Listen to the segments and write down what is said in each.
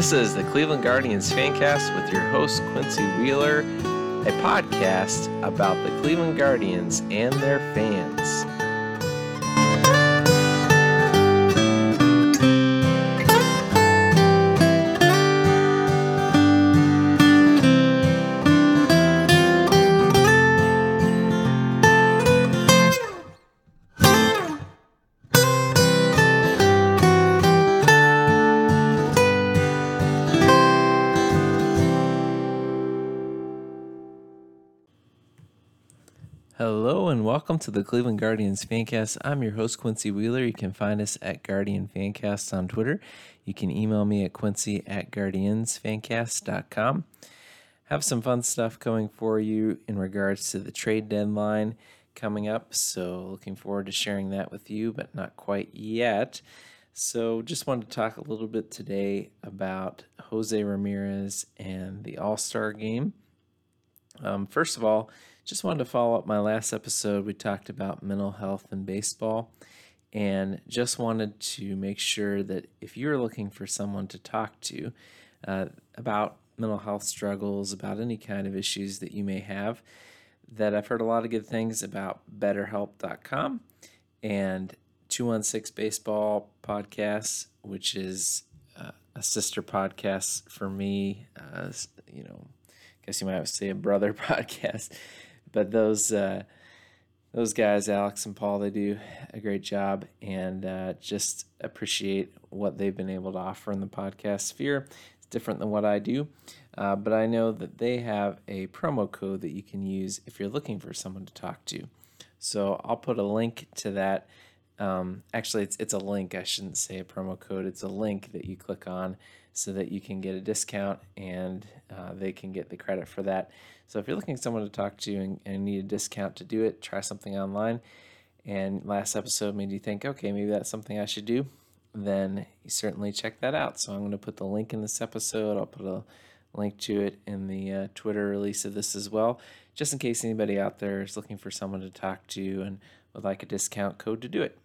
This is the Cleveland Guardians Fancast with your host, Quincy Wheeler, a podcast about the Cleveland Guardians and their fans. And welcome to the Cleveland Guardians Fancast. I'm your host, Quincy Wheeler. You can find us at Guardian Fancast on Twitter. You can email me at quincy at guardiansfancast.com. Have some fun stuff coming for you in regards to the trade deadline coming up. So, looking forward to sharing that with you, but not quite yet. So, just wanted to talk a little bit today about Jose Ramirez and the All Star game. Um, first of all, just wanted to follow up my last episode. We talked about mental health and baseball, and just wanted to make sure that if you're looking for someone to talk to uh, about mental health struggles, about any kind of issues that you may have, that I've heard a lot of good things about BetterHelp.com and 216 Baseball Podcasts, which is uh, a sister podcast for me. Uh, you know, I guess you might say a brother podcast but those uh, those guys, Alex and Paul, they do a great job, and uh, just appreciate what they've been able to offer in the podcast sphere. It's different than what I do, uh, but I know that they have a promo code that you can use if you're looking for someone to talk to. So I'll put a link to that. Um, actually, it's it's a link. I shouldn't say a promo code. It's a link that you click on so that you can get a discount and uh, they can get the credit for that. So if you're looking for someone to talk to and, and need a discount to do it, try something online. And last episode made you think, okay, maybe that's something I should do. Then you certainly check that out. So I'm going to put the link in this episode. I'll put a link to it in the uh, Twitter release of this as well, just in case anybody out there is looking for someone to talk to and would like a discount code to do it.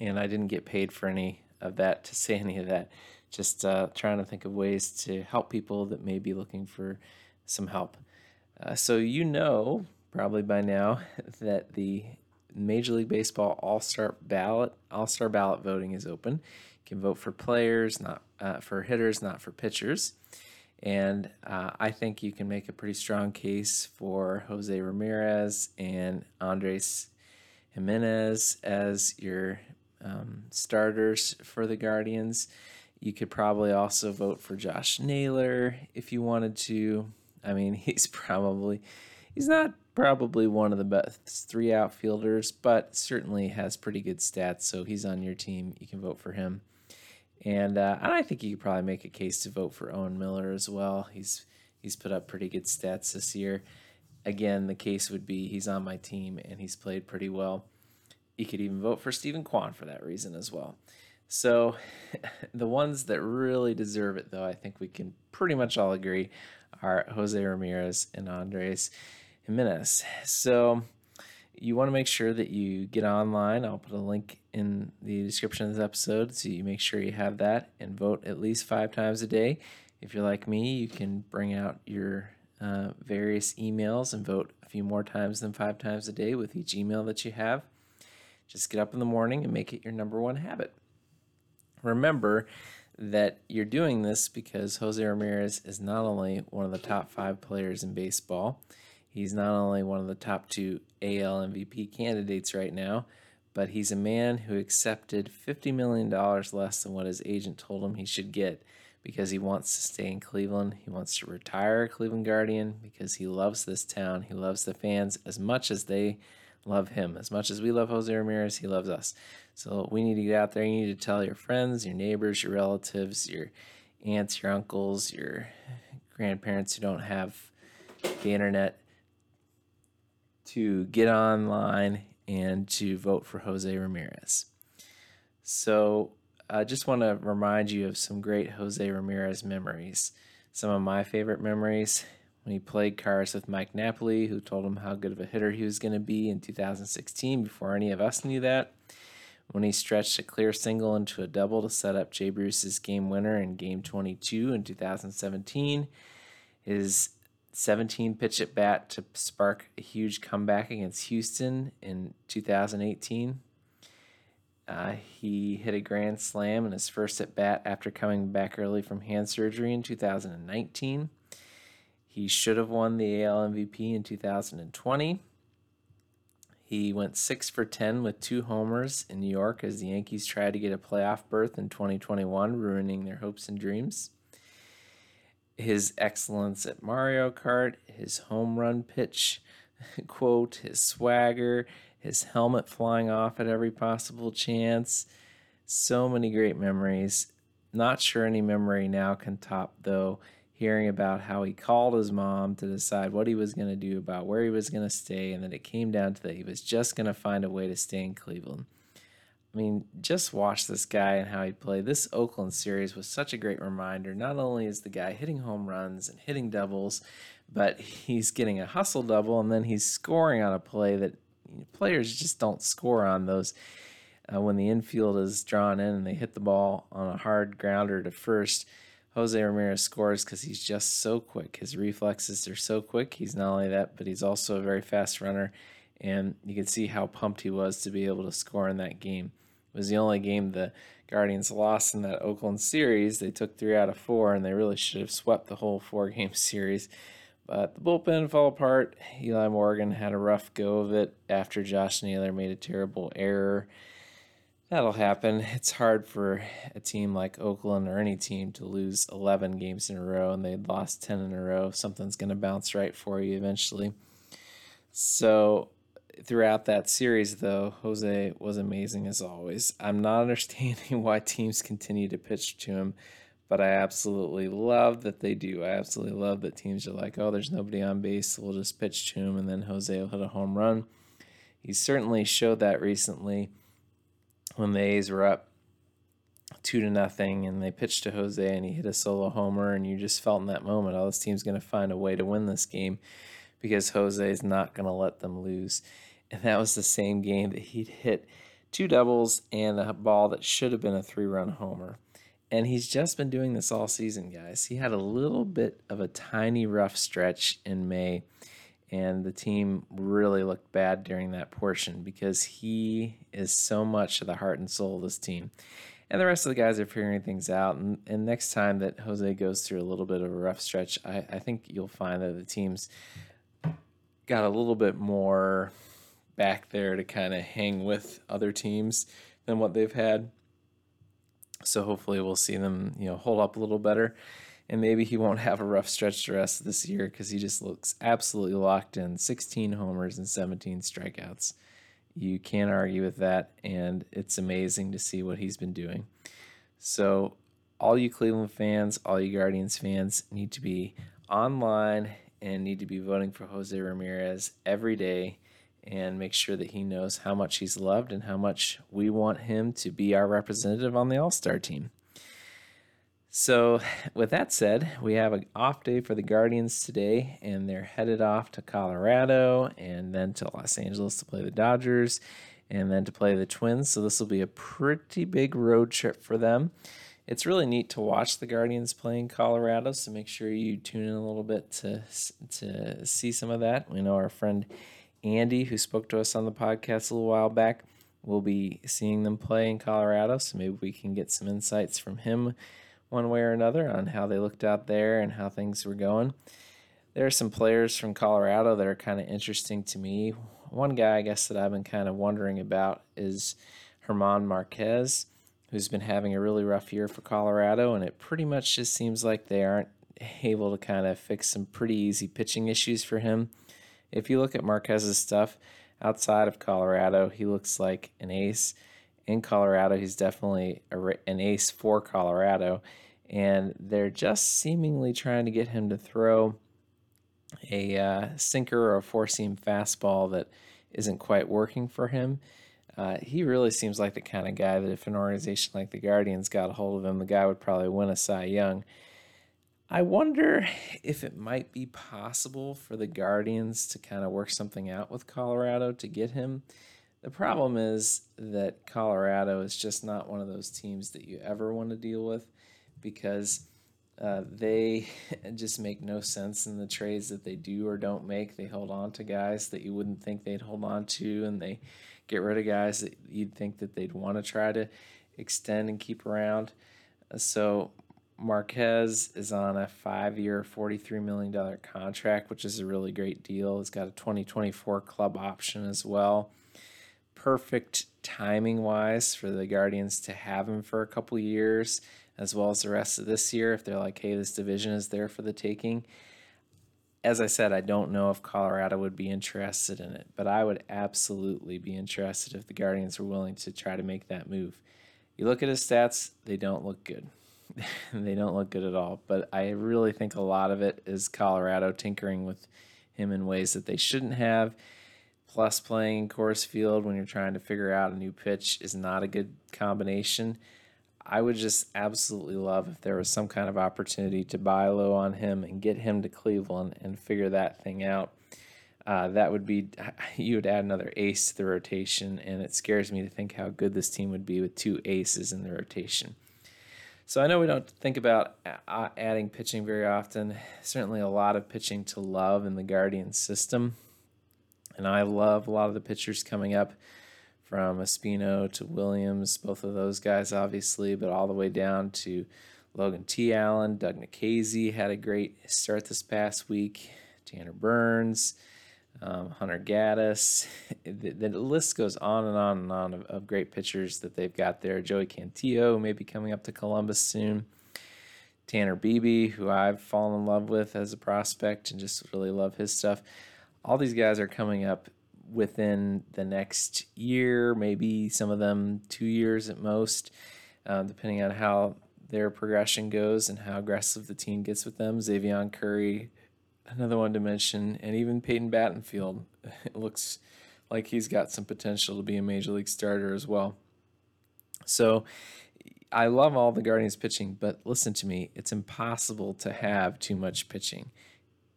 And I didn't get paid for any of that to say any of that just uh, trying to think of ways to help people that may be looking for some help. Uh, so, you know, probably by now, that the Major League Baseball All Star ballot, All Star ballot voting is open. You can vote for players, not uh, for hitters, not for pitchers. And uh, I think you can make a pretty strong case for Jose Ramirez and Andres Gimenez as your um, starters for the Guardians. You could probably also vote for Josh Naylor if you wanted to. I mean, he's probably he's not probably one of the best three outfielders, but certainly has pretty good stats. So he's on your team. You can vote for him. And, uh, and I think you could probably make a case to vote for Owen Miller as well. He's he's put up pretty good stats this year. Again, the case would be he's on my team and he's played pretty well. You could even vote for Steven Kwan for that reason as well. So, the ones that really deserve it, though, I think we can pretty much all agree, are Jose Ramirez and Andres Gimenez. So, you want to make sure that you get online. I'll put a link in the description of this episode so you make sure you have that and vote at least five times a day. If you're like me, you can bring out your uh, various emails and vote a few more times than five times a day with each email that you have. Just get up in the morning and make it your number one habit. Remember that you're doing this because Jose Ramirez is not only one of the top five players in baseball, he's not only one of the top two AL MVP candidates right now, but he's a man who accepted $50 million less than what his agent told him he should get because he wants to stay in Cleveland. He wants to retire a Cleveland Guardian because he loves this town. He loves the fans as much as they love him. As much as we love Jose Ramirez, he loves us. So we need to get out there. You need to tell your friends, your neighbors, your relatives, your aunts, your uncles, your grandparents who don't have the internet to get online and to vote for Jose Ramirez. So I just want to remind you of some great Jose Ramirez memories. Some of my favorite memories when he played cards with Mike Napoli, who told him how good of a hitter he was going to be in 2016 before any of us knew that. when he stretched a clear single into a double to set up Jay Bruce's game winner in Game 22 in 2017. His 17 pitch at bat to spark a huge comeback against Houston in 2018. Uh, he hit a grand slam in his first at bat after coming back early from hand surgery in 2019. He should have won the AL MVP in 2020. He went 6 for 10 with two homers in New York as the Yankees tried to get a playoff berth in 2021, ruining their hopes and dreams. His excellence at Mario Kart, his home run pitch quote, his swagger, his helmet flying off at every possible chance. So many great memories. Not sure any memory now can top, though, hearing about how he called his mom to decide what he was going to do about where he was going to stay, and then it came down to that he was just going to find a way to stay in Cleveland. I mean, just watch this guy and how he played. This Oakland series was such a great reminder. Not only is the guy hitting home runs and hitting doubles, but he's getting a hustle double, and then he's scoring on a play that players just don't score on those. Uh, when the infield is drawn in and they hit the ball on a hard grounder to first, Jose Ramirez scores because he's just so quick. His reflexes are so quick. He's not only that, but he's also a very fast runner. And you can see how pumped he was to be able to score in that game. It was the only game the Guardians lost in that Oakland series. They took three out of four, and they really should have swept the whole four game series. But the bullpen fell apart. Eli Morgan had a rough go of it after Josh Naylor made a terrible error That'll happen. It's hard for a team like Oakland or any team to lose 11 games in a row and they'd lost 10 in a row. Something's going to bounce right for you eventually. So, throughout that series, though, Jose was amazing as always. I'm not understanding why teams continue to pitch to him, but I absolutely love that they do. I absolutely love that teams are like, oh, there's nobody on base, so we'll just pitch to him, and then Jose will hit a home run. He certainly showed that recently when the A's were up two to nothing and they pitched to Jose and he hit a solo homer and you just felt in that moment, oh, this team's going to find a way to win this game because Jose is not going to let them lose. And that was the same game that he'd hit two doubles and a ball that should have been a three run homer. And he's just been doing this all season, guys. He had a little bit of a tiny rough stretch in May and the team really looked bad during that portion because he is so much of the heart and soul of this team. And the rest of the guys are figuring things out. And, and next time that Jose goes through a little bit of a rough stretch, I, I think you'll find that the team's got a little bit more back there to kind of hang with other teams than what they've had. So hopefully we'll see them, you know, hold up a little better and maybe he won't have a rough stretch the rest of this year because he just looks absolutely locked in 16 homers and 17 strikeouts. You can't argue with that, and it's amazing to see what he's been doing. So, all you Cleveland fans, all you Guardians fans need to be online and need to be voting for Jose Ramirez every day and make sure that he knows how much he's loved and how much we want him to be our representative on the All Star team. So, with that said, we have an off day for the Guardians today, and they're headed off to Colorado and then to Los Angeles to play the Dodgers and then to play the Twins. So, this will be a pretty big road trip for them. It's really neat to watch the Guardians play in Colorado, so make sure you tune in a little bit to, to see some of that. We know our friend Andy, who spoke to us on the podcast a little while back, will be seeing them play in Colorado, so maybe we can get some insights from him one way or another on how they looked out there and how things were going. There are some players from Colorado that are kind of interesting to me. One guy, I guess, that I've been kind of wondering about is German Marquez, who's been having a really rough year for Colorado, and it pretty much just seems like they aren't able to kind of fix some pretty easy pitching issues for him. If you look at Marquez's stuff outside of Colorado, he looks like an ace in Colorado. He's definitely a, an ace for Colorado. And they're just seemingly trying to get him to throw a uh, sinker or a four seam fastball that isn't quite working for him. Uh, he really seems like the kind of guy that if an organization like the Guardians got a hold of him, the guy would probably win a Cy Young. I wonder if it might be possible for the Guardians to kind of work something out with Colorado to get him The problem is that Colorado is just not one of those teams that you ever want to deal with because uh, they just make no sense in the trades that they do or don't make. They hold on to guys that you wouldn't think they'd hold on to, and they get rid of guys that you'd think that they'd want to try to extend and keep around. So Marquez is on a five-year, $43 million contract, which is a really great deal. He's got a 2024 club option as well. Perfect timing-wise for the Guardians to have him for a couple years as well as the rest of this year if they're like, hey, this division is there for the taking. As I said, I don't know if Colorado would be interested in it, but I would absolutely be interested if the Guardians were willing to try to make that move. You look at his stats, they don't look good. they don't look good at all, but I really think a lot of it is Colorado tinkering with him in ways that they shouldn't have. Plus, playing Coors Field when you're trying to figure out a new pitch is not a good combination. I would just absolutely love if there was some kind of opportunity to buy low on him and get him to Cleveland and figure that thing out. Uh, that would be you would add another ace to the rotation, and it scares me to think how good this team would be with two aces in the rotation. So I know we don't think about adding pitching very often. Certainly, a lot of pitching to love in the Guardian system, and I love a lot of the pitchers coming up from Espino to Williams, both of those guys, obviously, but all the way down to Logan T. Allen. Doug Nikhazy had a great start this past week. Tanner Burns, um, Hunter Gaddis. The, the, list goes on and on and on of, of, great pitchers that they've got there. Joey Cantillo may be coming up to Columbus soon. Tanner Bibee, who I've fallen in love with as a prospect and just really love his stuff. All these guys are coming up within the next year, maybe some of them two years at most, uh, depending on how their progression goes and how aggressive the team gets with them. Xzavion Curry, another one to mention, and even Peyton Battenfield. It looks like he's got some potential to be a major league starter as well. So I love all the Guardians pitching, but listen to me, it's impossible to have too much pitching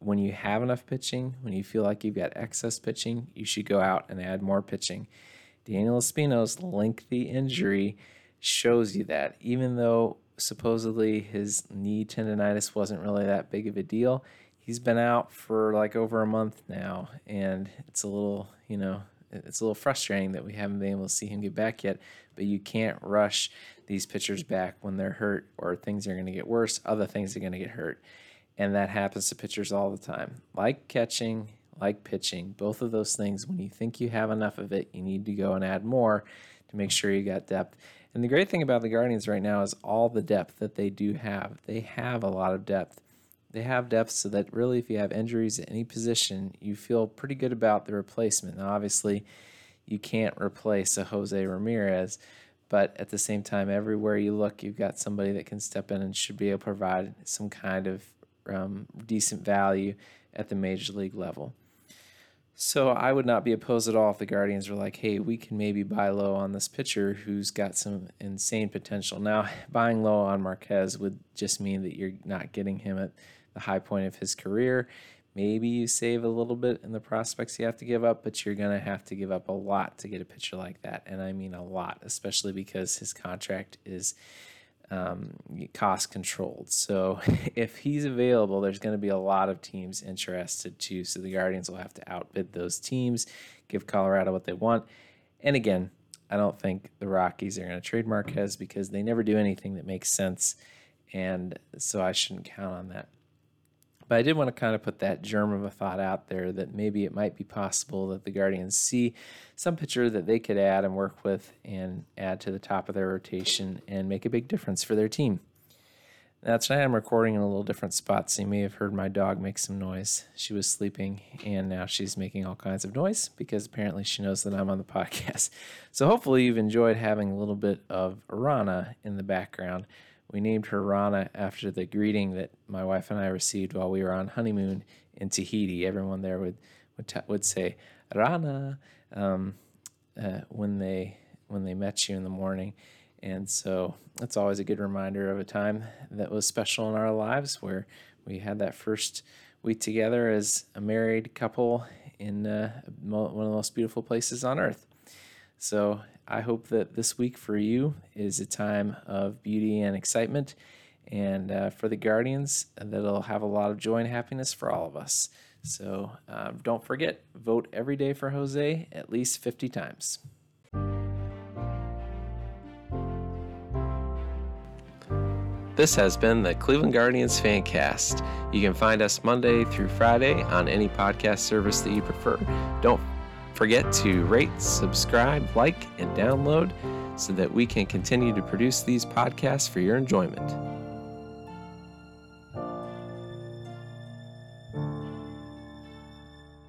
when you have enough pitching, when you feel like you've got excess pitching, you should go out and add more pitching. Daniel Espino's lengthy injury shows you that. Even though supposedly his knee tendonitis wasn't really that big of a deal, he's been out for like over a month now, and it's a little, you know, it's a little frustrating that we haven't been able to see him get back yet. But you can't rush these pitchers back when they're hurt, or things are going to get worse. Other things are going to get hurt and that happens to pitchers all the time. Like catching, like pitching, both of those things, when you think you have enough of it, you need to go and add more to make sure you got depth. And the great thing about the Guardians right now is all the depth that they do have. They have a lot of depth. They have depth so that really, if you have injuries at any position, you feel pretty good about the replacement. Now, obviously, you can't replace a Jose Ramirez, but at the same time, everywhere you look, you've got somebody that can step in and should be able to provide some kind of um, decent value at the major league level. So I would not be opposed at all if the Guardians were like, hey, we can maybe buy low on this pitcher who's got some insane potential. Now, buying low on Marquez would just mean that you're not getting him at the high point of his career. Maybe you save a little bit in the prospects you have to give up, but you're going to have to give up a lot to get a pitcher like that. And I mean a lot, especially because his contract is um, cost controlled. So if he's available, there's going to be a lot of teams interested too. So the Guardians will have to outbid those teams, give Colorado what they want. And again, I don't think the Rockies are going to trade Marquez because they never do anything that makes sense. And so I shouldn't count on that. But I did want to kind of put that germ of a thought out there that maybe it might be possible that the Guardians see some pitcher that they could add and work with and add to the top of their rotation and make a big difference for their team. Now, tonight I'm recording in a little different spot, so you may have heard my dog make some noise. She was sleeping, and now she's making all kinds of noise because apparently she knows that I'm on the podcast. So hopefully you've enjoyed having a little bit of Rana in the background. We named her Rana after the greeting that my wife and I received while we were on honeymoon in Tahiti. Everyone there would would, t- would say Rana um, uh, when they when they met you in the morning, and so that's always a good reminder of a time that was special in our lives where we had that first week together as a married couple in uh, one of the most beautiful places on earth. So I hope that this week for you is a time of beauty and excitement. And uh, for the Guardians, that'll have a lot of joy and happiness for all of us. So um, don't forget, vote every day for Jose at least 50 times. This has been the Cleveland Guardians Fancast. You can find us Monday through Friday on any podcast service that you prefer. Don't forget to rate, subscribe, like, and download so that we can continue to produce these podcasts for your enjoyment.